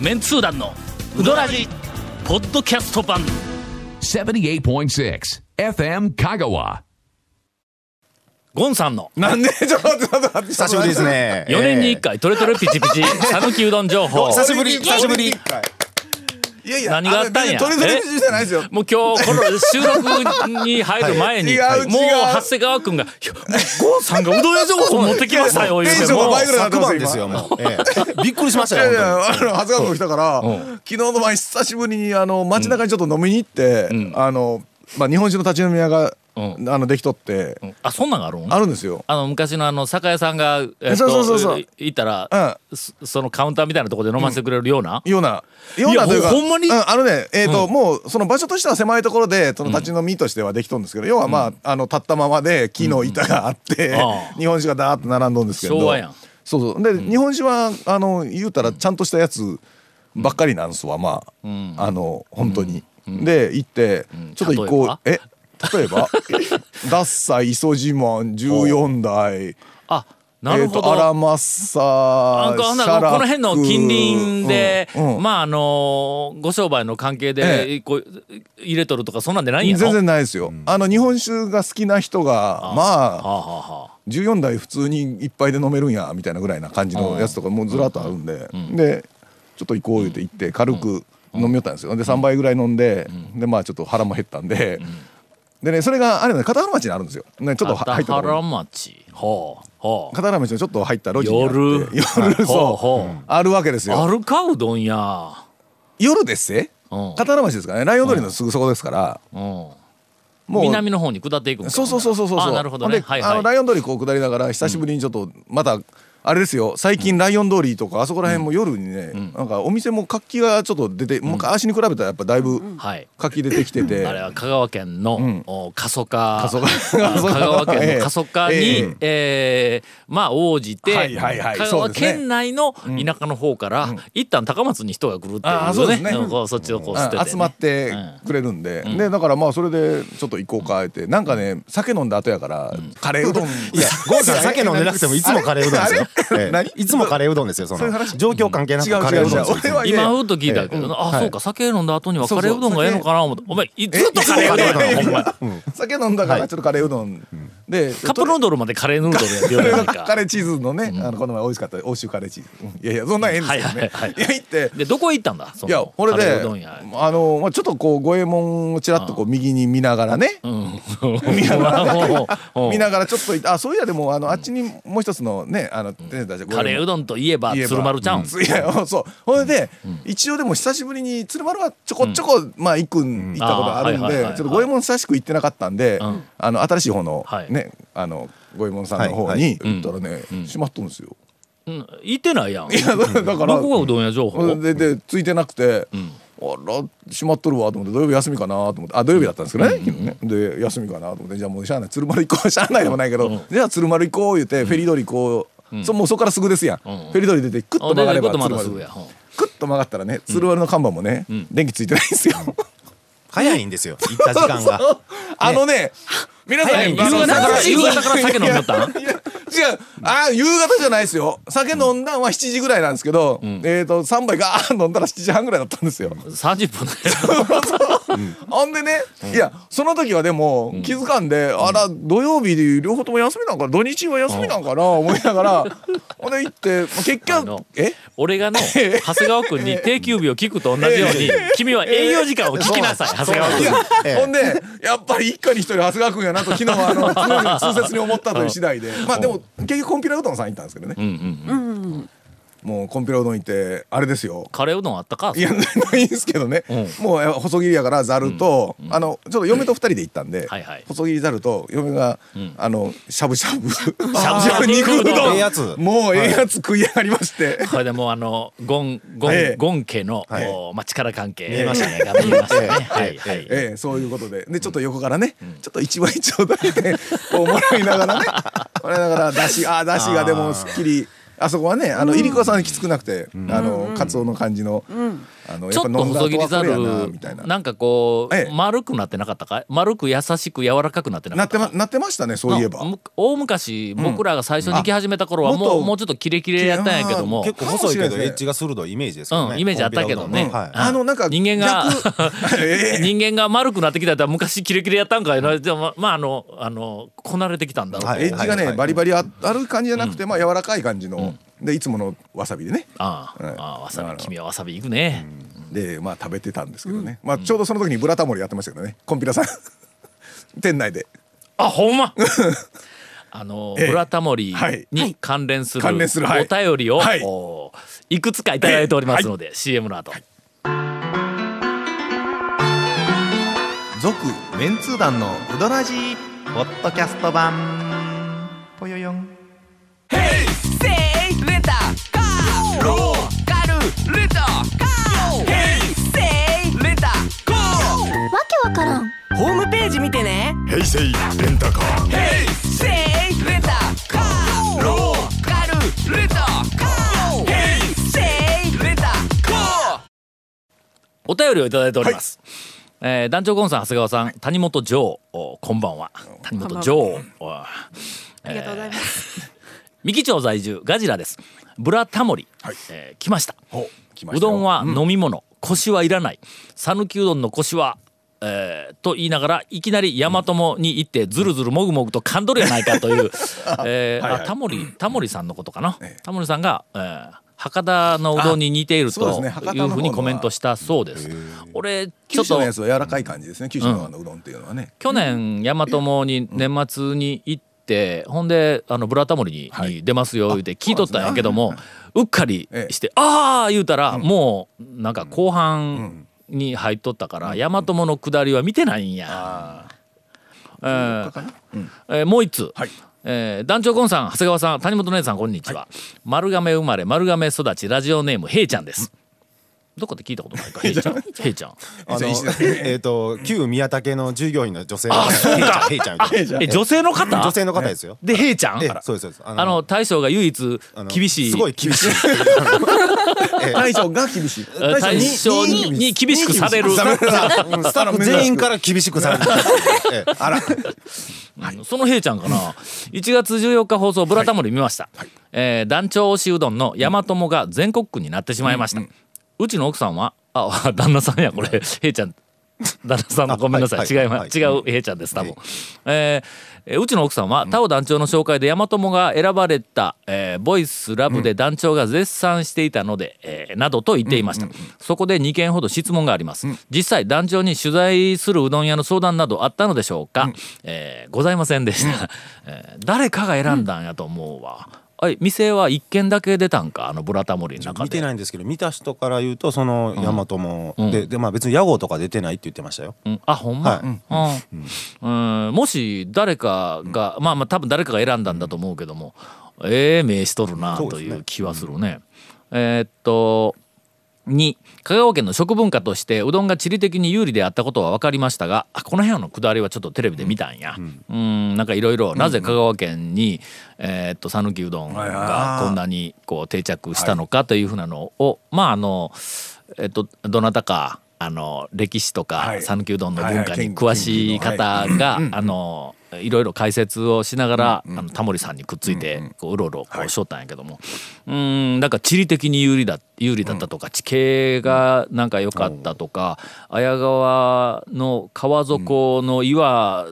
メンツー団のウドラジポッドキャスト版78.6 FM Kagawa. ゴンさんのなんで？ちょっと久しぶりですね。4年に1回トレトレピチピチ 讃岐うどん情報久しぶり、久しぶり。いやいや何があったんや？の別にトレトレピチじゃないですよ。もう今日この収録に入る前に、はい。もう長谷川君が「いやゴンさんがうどん屋情報持ってきましたよ」言 うテンてもうションが倍ぐらい昨晩ですよ、もう。ええ。びっくりしましたよ。いやいや本あの長谷川君来たから昨日の晩久しぶりにあの街中にちょっと飲みに行ってあのまあ日本酒の立ち飲み屋がうんあのできとって。あそんなんがあるん？あるんですよ。あの昔のあの酒屋さんが、えっと、そうそうそうそう。行ったら、うそそのカウンターみたいなところで飲ませてくれるような、ような。ようなというかほほんまに？うんあのねえっともうその場所としては狭いところでその立ち飲みとしてはできとんですけど要はまああの立ったままで木の板があって 日本酒がダーッと並んどんですけど。昭和やん。そうそう。で日本酒はあの言うたらちゃんとしたやつばっかりなんすわまあ。あの本当に。で行ってちょっと行こうえ？例えば ダッサイ磯自慢14代あなるほど、えーとアラマッサあこの辺の近隣で、うんうん。まああのご商売の関係えでこう入れとるとかそんなんでないんやろ？全然ないですよ、あの日本酒が好きな人がまあはあはあはあ。14台普通に一杯で飲めるんやみたいなぐらいな感じのやつとかもうずらっとあるんで、でちょっと行こう言って行って軽く飲みよったんですよ。で3杯ぐらい飲んで、でまあちょっと腹も減ったんで、でねそれがあれね片原町にあるんですよ、ね、ちょっと片入ったところ原町。ほうほう。片原町のちょっと入った路地にあって。夜。夜そう。あるわけですあよ。るかうどんや。夜ですせ。うん。片原町ですからね。ライオン通りのすぐそこですから、うん。もう。南の方に下っていくんか。そうそうそうそうそうあなるほどね。ではいはい。あのライオン通りこう下りながら久しぶりにちょっとまた、あれですよ。最近ライオン通りとかあそこら辺も夜にね、なんかお店も活気がちょっと出て、昔に比べたらやっぱだいぶはい。活気出てきてて、あれは香川県の、過疎化。過疎化。香川県の過疎化に、ええ。えーまあ応じて、はいはいはい。香川県内の田舎の方から、一旦高松に人が来るっていうね。んこうそっちをこう捨てて、ね、うん。集まってくれるんで、でだからまあそれでちょっと行こうかって。なんかね酒飲んだ後やから、カレーうどん。いや、ゴンさん酒飲んでなくてもいつもカレーうどんですよ。ええ。何？いつもカレーうどんですよ、その。状況関係なくカレーうどん今ふっと聞いたけど、あ、そうか酒飲んだ後にはカレーうどんがええのかな思ってお前いずっとカレーうどんやなほんま酒飲んだからちょっとカレーうどん、でカップヌードルまでカレーヌードルやってよカレーチーズのね、あのこの前美味しかった欧州カレーチーズ、うんいやいやそんなんええんですけどね、はいはいはいい。や行って。でどこへ行ったんだ？いやこれであの、まあ、ちょっとこう五右衛門をちらっとこう右に見ながらね、うん。見ながら見ながらちょっとあそういやでもあのあっちにもう一つのねあの、カレーうどんといえば鶴丸ちゃん、いやそう。ほいで、一応でも久しぶりに鶴丸はちょこちょこ、まあ行くん行ったことあるんでちょっと五右衛門久しく行ってなかったんで、ん。あの新しい方の、はいねあの五右衛門さんの方はいに行ったらね、閉まっとるんですよ。うん、行ってないやん。いやだだからどこがうどん屋情報。ででついてなくて、あら閉まっとるわと思って土曜日休みかなと思ってあ土曜日だったんですけどね,、で休みかなと思ってじゃあもうしゃあない。鶴丸行こう。しゃあないでもないけど、じゃあ鶴丸行こう言って、フェリー通り行こう、そもうそこからすぐですやん、フェリー通り出てクッとあ曲がれば鶴丸。クッと曲がったらね鶴丸の看板もね、電気ついてないんですよ。早いんですよ、行った時間が。あのね皆さん夕方から夕方から酒飲んでったん違う。あ夕方じゃないですよ。酒飲んだんは7時ぐらいなんですけど、えっ、と3杯ガーン飲んだら7時半ぐらいだったんですよ。30分ほんでね、いやその時はでも気づかんで、あら土曜日で両方とも休みなんか土日は休みなんかな思いながらほんで行って まあ結あ局のえ？俺がの長谷川君に定休日を聞くと同じように君は営業時間を聞きなさい長谷川君ほんでやっぱり一家に一人長谷川君やなと昨日はあの 常に痛切に思ったという次第で。まあでも結局コンピラうどんさん行ったんですけどね、もうコンピラうどん行ってあれですよ。カレーうどんあったか？いやないんですけどね、もうや細切りやからざると、あのちょっと嫁と二人で行ったんで、はいはい。細切りざると嫁が、あのしゃぶしゃぶ しゃぶしゃぶ肉うどん。ええやつ。もうええやつ食い上がりまして、これでもうあのゴンゴン、ええゴン家の、はい。おまあ、力関係。見えましたね。が 見えましたね。はいえはい。ええ。そういうことで。でちょっと横からね、ちょっと一枚ちょうだいでこうもらいながらね。もらいながらだしあだしがでもすっきりあそこはねあの入り子さんきつくなくて、あのカツオの感じの、あのちょっと細切りざる。みたいな。なんかこええ。う丸くなってなかったか丸く優しく柔らかくなってなかなっか？ったてまなってましたねそういえば。大昔僕らが最初に来始めた頃はあもうもうちょっとキレキレやったんやけども結構細いけどエッジが鋭いイメージですよね。うんイメージあったけどね。あのなんか人間が 人間が丸くなってきたら昔キレキレやったんかいな。でもままああのあのこなれてきたんだろうと、はい。エッジがね、はいバリバリあある感じじゃなくて、まあ柔らかい感じの、でいつものわさびでね。ああ、はい。ああわさび君はわさびいくね、でまあ食べてたんですけどね、まあちょうどその時にブラタモリやってましたけどね。コンピラさん。店内で。あほんま？あの、ええ。ブラタモリはい。に関連する関連するはい。お便りを、はい。くつかいただいておりますので、CM の後、続メンツー団のウドラジーポッドキャスト版ホームページ見てね。平成レンタカー。せいレンタカー。ローカルレンタカー。ヘイセイレンタカー。お便りをいただいております、えー団長ゴンさん長谷川さん谷本城。おこんばんは。谷本城。おありがとうございます。三木町在住ガジラです。ブラタモリ、はい。えー来ました。うどんは飲み物、腰はいらない。讃岐うどんの腰はえーと言いながらいきなり大和もに行ってずるずるもぐもぐと噛んどるやないかという、えーはいはい。あタモリタモリさんのことかな、ええ。タモリさんが、えー博多のうどんに似ているというふうにコメントしたそうです。俺ちょっと柔らかい感じですね。九州のうどんっていうのはね、去年大和もに年末に行って、ほんであのブラタモリに,、出ますよ言うて聞いとったんやけども、うっかりええ。して「ああ!」言うたら、もうなんか後半に入っとったから、大和もの下りは見てないんや。えーえーもう一通、はい。えー団長ゴンさん長谷川さん谷本姉さんこんにちは、丸亀生まれ丸亀育ちラジオネームへいちゃんです、どこで聞いたことない か。へいちゃん。へいちゃん。あのえっと旧宮武の従業員の女性のあそうか。ヘイちゃんみたいなえ女性の方？女性の方ですよ。でへいちゃん？えそうですそうです。あの大将が唯一厳しい。すごい厳しい。え大将が厳しい。え大将にに厳しくされる。スタッフ全員から厳しくされる。ええあら、そのへいちゃんかな。1月14日放送「ブラタモリ」見ました、えー団長推しうどんの大和もが全国区になってしまいました、うちの奥さんは？あ旦那さんやこれ。へいちゃん。旦那さんのごめんなさい、はい違いま、はい。違うへいちゃんです多分、えーえーうちの奥さんは？タオ団長の紹介で大和もが選ばれた、えーボイスラブで団長が絶賛していたので、えーなどと言っていました、そこで2件ほど質問があります、実際団長に取材するうどん屋の相談などあったのでしょうか、えーございませんでした、えー誰かが選んだんやと思うわ、はい店は1軒だけ出たんか？あのブラタモリの中見てでないんですけど、見た人から言うとその大和もででまあ別に屋号とか出てないって言ってましたよ。うん、あほんま、はい。うん。うん。もし誰かが、まあまあ多分誰かが選んだんだと思うけどもええ名しとるなという気はするね。えーっと2香川県の食文化としてうどんが地理的に有利であったことは分かりましたがあこの辺のくだりはちょっとテレビで見たんや。うん。なんかいろいろなぜ香川県にえーっと讃岐うどんがこんなにこう定着したのかというふうなのをまああのえっとどなたかあの歴史とかはい。讃岐うどんの文化に詳しい方がはいあのいろいろ解説をしながら、あのタモリさんにくっついてこううろうろこうしょったんやけども、うーんなんか地理的に有利だ有利だったとか、地形がなんか良かったとか、綾川の川底の岩、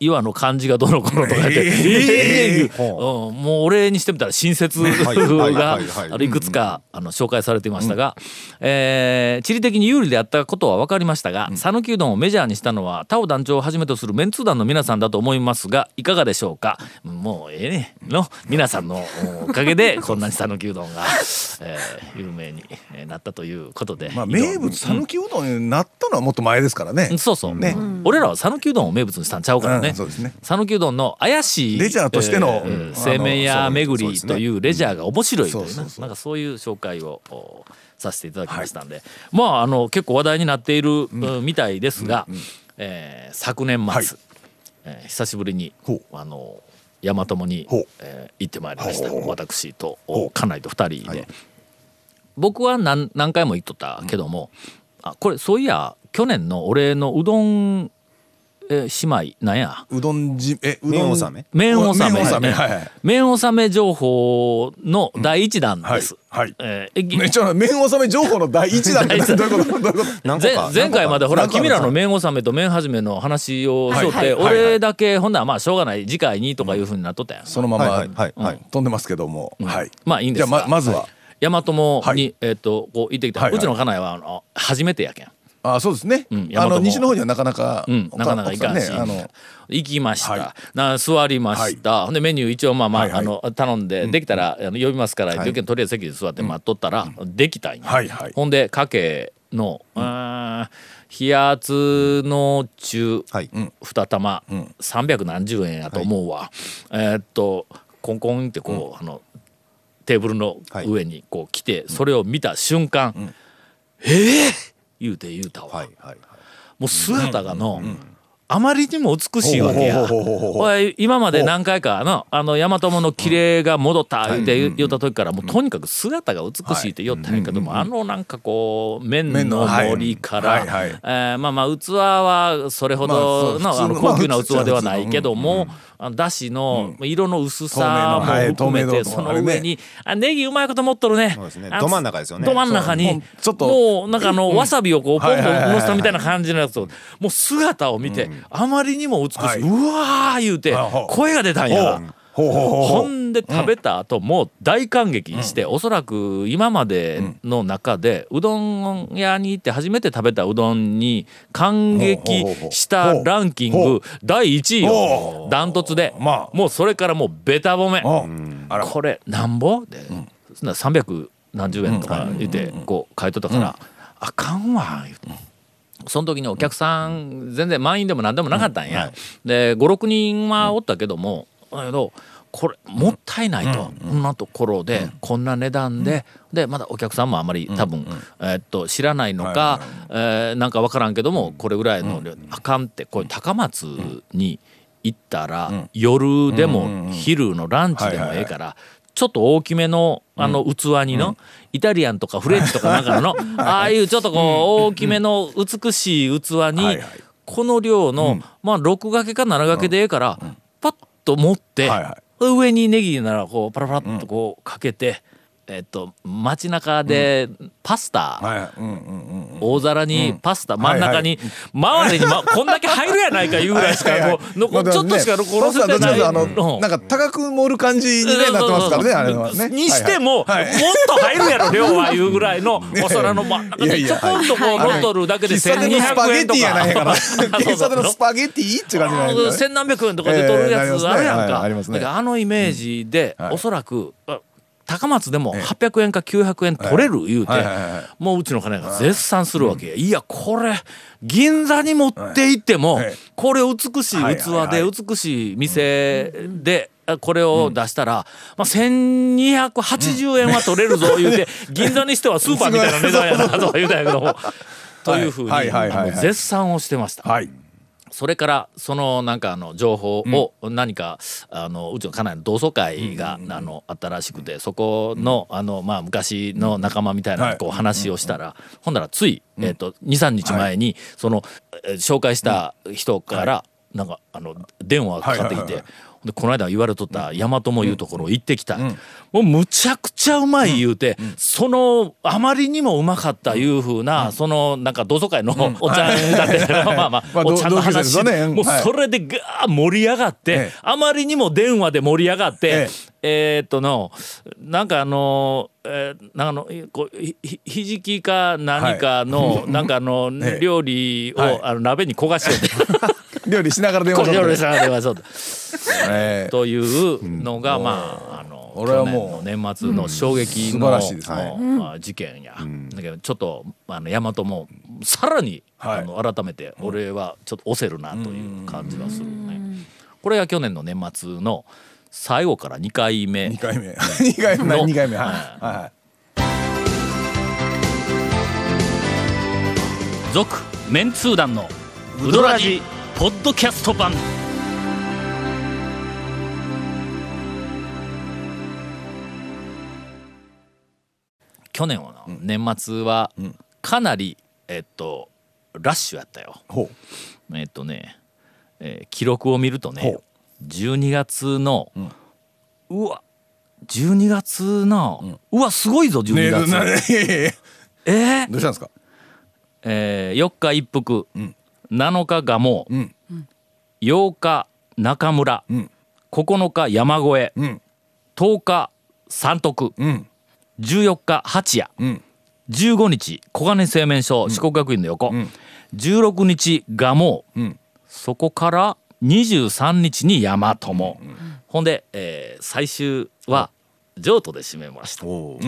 岩の感じがどの頃とか言って、ええほう。んもう俺にしてみたら親切はいはいがはい。くつかあの紹介されていましたが、えー地理的に有利であったことは分かりましたが讃岐、うどんをメジャーにしたのはタオ団長をはじめとするメンツー団の皆さんだと思いますがいかがでしょうか？もうええねの皆さんのおかげでこんなに讃岐うどんが、えー有名にえーなったということで、まあ名物讃岐うどんになったのはもっと前ですからね。うんそうそう、ね。俺らは讃岐うどんを名物にしたんちゃうからね、うんそうですね。讃岐うどんの怪しいレジャーとしてのえーうん。製麺屋巡りというレジャーが面白いというなそうそうそうなんかそういう紹介をおさせていただきましたんで、まああの結構話題になっている、うん。みたいですが、えー昨年末、はい。えー久しぶりにあの大和もにえー行ってまいりました。私とお家内と二人で、はい。僕は何何回も言っとったけども、あこれそういや去年の俺のうどん、えー姉妹なんや？うどんじえうどん。麺納め？麺納め。麺納め。はい。はい麺納め情報の第一弾です。はい。はい。えーえぎめっちゃ麺納め情報の第一弾って どういうこと？どういうこと？前回までほら君らの麺納めと麺始めの話をしとって、はい。はい。はい。俺だけほんならまあしょうがない次回にとかいうふうになっとったやん。そのまま、はい。はい。飛んでますけども、はい。まあいいんですがじゃあままずは、大和もに、はい。えっ、とこう行ってきた、はいはい。うちの家内はあの初めてやけん。あそうですね、うんあの西の方にはなかなか、うん、なかなかいかんし、ねあの。行きました、はい。な座りました、ほんでメニュー一応まあまあ,、はいはい。あの頼んで、できたらあの呼びますから、はい。とりあえず席で座って待っとったら、できたんや、はいはい。ほんでかけの、うーん冷圧の中、はい。二玉、三百何十円やと思うわ、えーっとコンコンってこう、あのテーブルの上にこう来て、それを見た瞬間、ええ言うて言うたわ、はいはいはい。もう姿がの、あまりにも美しいわけや。今まで何回かのあの大和もの綺麗が戻った言って言った時からもうとにかく姿が美しいって言ったんやけどもあのなんかこう麺麺ののはい。盛りからえーまあまあ器はそれほどのまあの高級なまあ器ではないけどもだしの色の薄さも含めてその上にあネギうまいこと持っとるね。ど真ん中ですよね。ど真ん中にんちょっと。もうなんかあのわさびをこうポンポンはいはい。はいはい乗せたみたいな感じのやつをもう姿を見てあまりにも美しはい。いうわー言うて声が出たんや。ほうほうほう。ほほうんで食べた後もう大感激して、おそらく今までの中でうどん屋に行って初めて食べたうどんに感激したランキング第1位よほう。ダントツで、まあ。もうそれからもうベタ褒め、うん。あら。これなんぼ？で、そんな300何十円とか言ってこう書いとったから、あかんわ言うて。その時にお客さん全然満員でも何でもなかったんや、で56人はおったけども、だけどこれもったいないと、こんなところで、こんな値段で、でまだお客さんもあまり多分、えーっと知らないのか、えーなんか分からんけどもこれぐらいの量、あかんってこれ高松に行ったら、夜でも昼のランチでもええから。ちょっと大きめのあの器にの、イタリアンとかフレンチとかなんかの ああいうちょっとこう大きめの美しい器にこの量のまあ6掛けか7掛けでええからと持ってはいはい。上にネギならこうパラパラっとこうかけてえっと街中でパスタ大皿にパスタ真ん中に周りにまこんだけ入るやないかいうぐらいしかもうちょっとしかこパスタどっちかといあうんのなん。か高く盛る感じにねなってますからねあれはね。にしても、もっと入るやろ量はいうぐらいのお皿の真ん中にちょこんとこう乗っとるだけで喫茶店のスパ1200円とか。喫茶店のスパゲティっていうないですか千何百円とかで取るやつあるやんええか、はい。あのイメージで、はい。おそらくあ高松でも800円か900円取れる言うて、もううちの金が絶賛するわけや、いやこれ銀座に持って行っても、これ美しいはい器で美しい店で、あこれを出したら、まあ、1280円は取れるぞ言うて、銀座にしてはスーパーみたいな値段やなとか言うたんやけども。というふうに絶賛をしてました。はいそれからそのなんかあの情報を何か、あのうちの家内の同窓会が、あのあったらしくてそこのあの、まあ、昔の仲間みたいなはい。こう話をしたら、ほんならつい、えー、と23日前に、その、えー紹介した人から、なんかあの電話がかかってきて。はいはいはいでこの間言われとった大和もいうところ行ってきた、もうむちゃくちゃうまい言うて、そのあまりにもうまかったいうふうな、そのなんか同窓会のおっちゃんだって、まあまあおっちゃんの話、よね。うん。もうそれでガー盛り上がって、ええ。あまりにも電話で盛り上がって、ええ。ーっとのなんかあのえーなんかあのこうひひひじきか何かの、なんかあの、ええ。料理を、はい。あの鍋に焦がしようって料理しながら電こ話料理しながら電話しようってええというのが、まああの俺はもう去年の年末の衝撃素の,、晴らしいですあ事件や、だけどちょっとあの大和もさらに、はい。あの改めて俺はちょっと押せるなという感じがするね。これが去年の年末の最後から2回目。二回目。二回目。の 二回目。はい。はいはい。続メンツー団のウドラジポッドキャスト版。去去年はな、年末はかなり、えっとラッシュやったよ。ほえっとね、えー記録を見るとねほ12月の、うわ12月の、うわすごいぞうね12月、えな、いやいやいや。えー？どうしたんですか？えー4日一服、7日蒲生、ん。8日中村、ん。9日山越え、ん。10日三徳、ん。14日八谷、ん。15日小金製麺所、四国学院の横、16日蒲生、ん。そこから23日に大和も、ほんで、えー最終は譲渡で締めました。お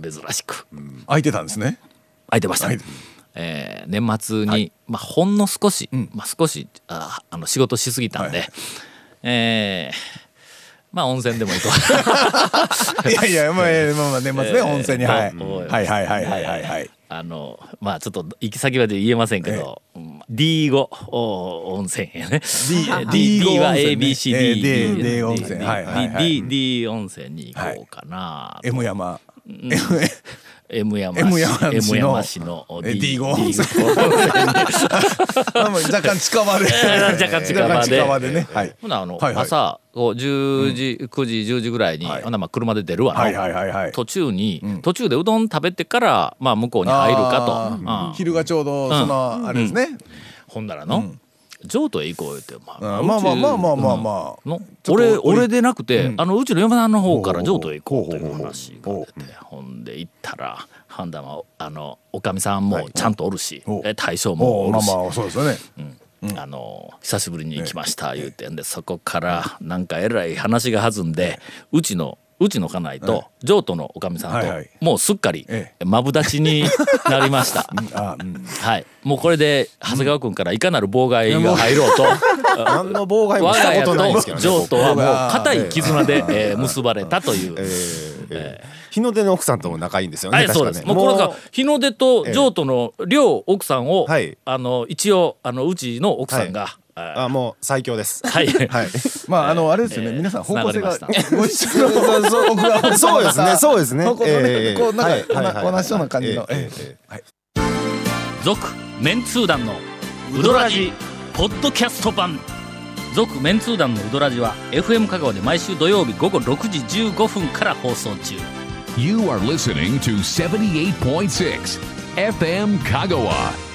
珍しく。空いてたんですね。空いてました、えー年末に、まあ、ほんの少し、まあ、少しああの仕事しすぎたんで、はい。えーまあ温泉でも行こう。いやいやまあえーまあまあ年末ねえー温泉にはい。はいはいはいはいはいはい。あのまあちょっと行き先まで言えませんけど、うん D5 お温泉やね。D D, は温泉ね。ABCD、えー D- D, D 温泉。D, はいはいはい。D, D 温泉に行こうかな、山 M 山。市 M 山 M 山市の。え D, D5 温泉 D5 まあまあ 若干近場で。若干近場で。ね。はい。ほなあの、朝こう10時、9時10時ぐらいに、はい。ほなまあ車で出るわな、はいはいはいはい。途中に、途中でうどん食べてから、まあ、向こうに入るかと、うん。昼がちょうどそのあれですね。ほんならの、譲渡へ行こう言って、まうんまあまあまあまあまあまあ。俺俺でなくて、あのうちの嫁さんの方から譲渡へ行こうという話が出てほんで行ったら判断はあのおかみさんもちゃんとおるし、ほう。え大将おもおるし、まあまあそうですよね。あの久しぶりに来ました言うて。んでそこからなんかえらい話が弾んでうちのうちの家内と譲渡のおかみさんと、もうすっかりえマブダチになりました。はい、もうこれで長谷川君からいかなる妨害が入ろうと、何の妨害も我が家したことないんですけとどね譲渡はもう固い絆で、えー結ばれたという。え日の出の奥さんとも仲いいんですよね。はい、そうです。もうこれが日の出と譲渡の両奥さんを、はい。あの一応あのうちの奥さんが、あもう最強です。はい、はい。まああのあれですよね。えー皆さん方向性がご一緒のそうですね、そうですね。こうなんはいか同じような感じの。えーええー。はい。続メンツー団のウドラジポッドキャスト版。続メンツー団のウドラジは FM 香川で毎週土曜日午後6時15分から放送中。You are listening to 78.6 FM Kagawa.